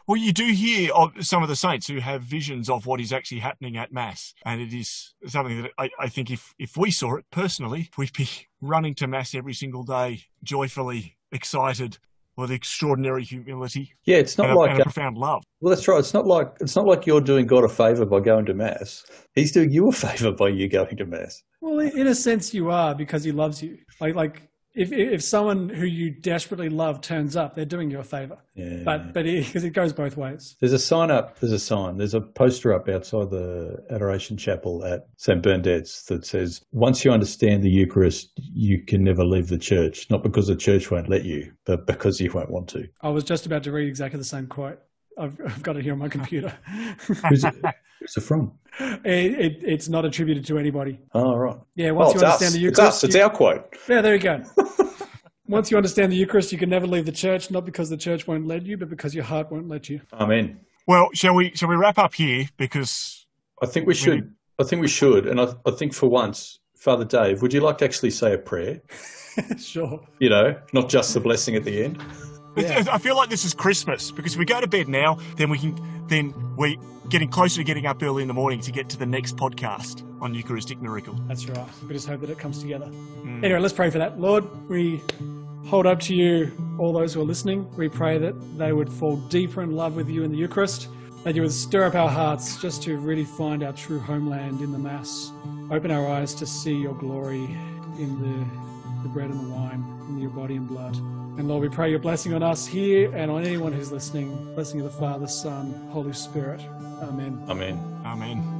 Well, you do hear of some of the saints who have visions of what is actually happening at Mass. And it is something that I, I think if, if we saw it personally, we'd be running to Mass every single day, joyfully excited with extraordinary humility Yeah, it's not and, a, like and a uh, profound love. well, that's right. It's not like it's not like you're doing God a favor by going to mass. He's doing you a favor by you going to mass. Well, in in a sense, you are because he loves you. Like like if if someone who you desperately love turns up, they're doing you a favor. Yeah. But but because it, goes both ways. There's a sign up. There's a sign. There's a poster up outside the Adoration Chapel at St Bernadette's that says, "Once you understand the Eucharist, you can never leave the church. Not because the church won't let you, but because you won't want to." I was just about to read exactly the same quote. I've, I've got it here on my computer. Who's it, who's it from? it, it, it's not attributed to anybody. Oh, right. Yeah, once oh, you understand us. the It's Eucharist, us. It's you- our quote. Yeah, there you go. Once you understand the Eucharist, you can never leave the church, not because the church won't let you, but because your heart won't let you. Amen. Well, shall we shall we wrap up here? Because I think we should. I think we should. And I, I think for once, Father Dave, would you like to actually say a prayer? sure. You know, not just the blessing at the end. Yeah. I feel like this is Christmas because if we go to bed now, then we can then we're getting closer to getting up early in the morning to get to the next podcast on Eucharistic miracle. That's right. We just hope that it comes together. Mm. Anyway, let's pray for that. Lord, we hold up to you all those who are listening. We pray that they would fall deeper in love with you in the Eucharist, that you would stir up our hearts just to really find our true homeland in the Mass. Open our eyes to see your glory in the, the bread and the wine, in your body and blood. And Lord, we pray your blessing on us here and on anyone who's listening. Blessing of the Father, Son, Holy Spirit. Amen. Amen. Amen.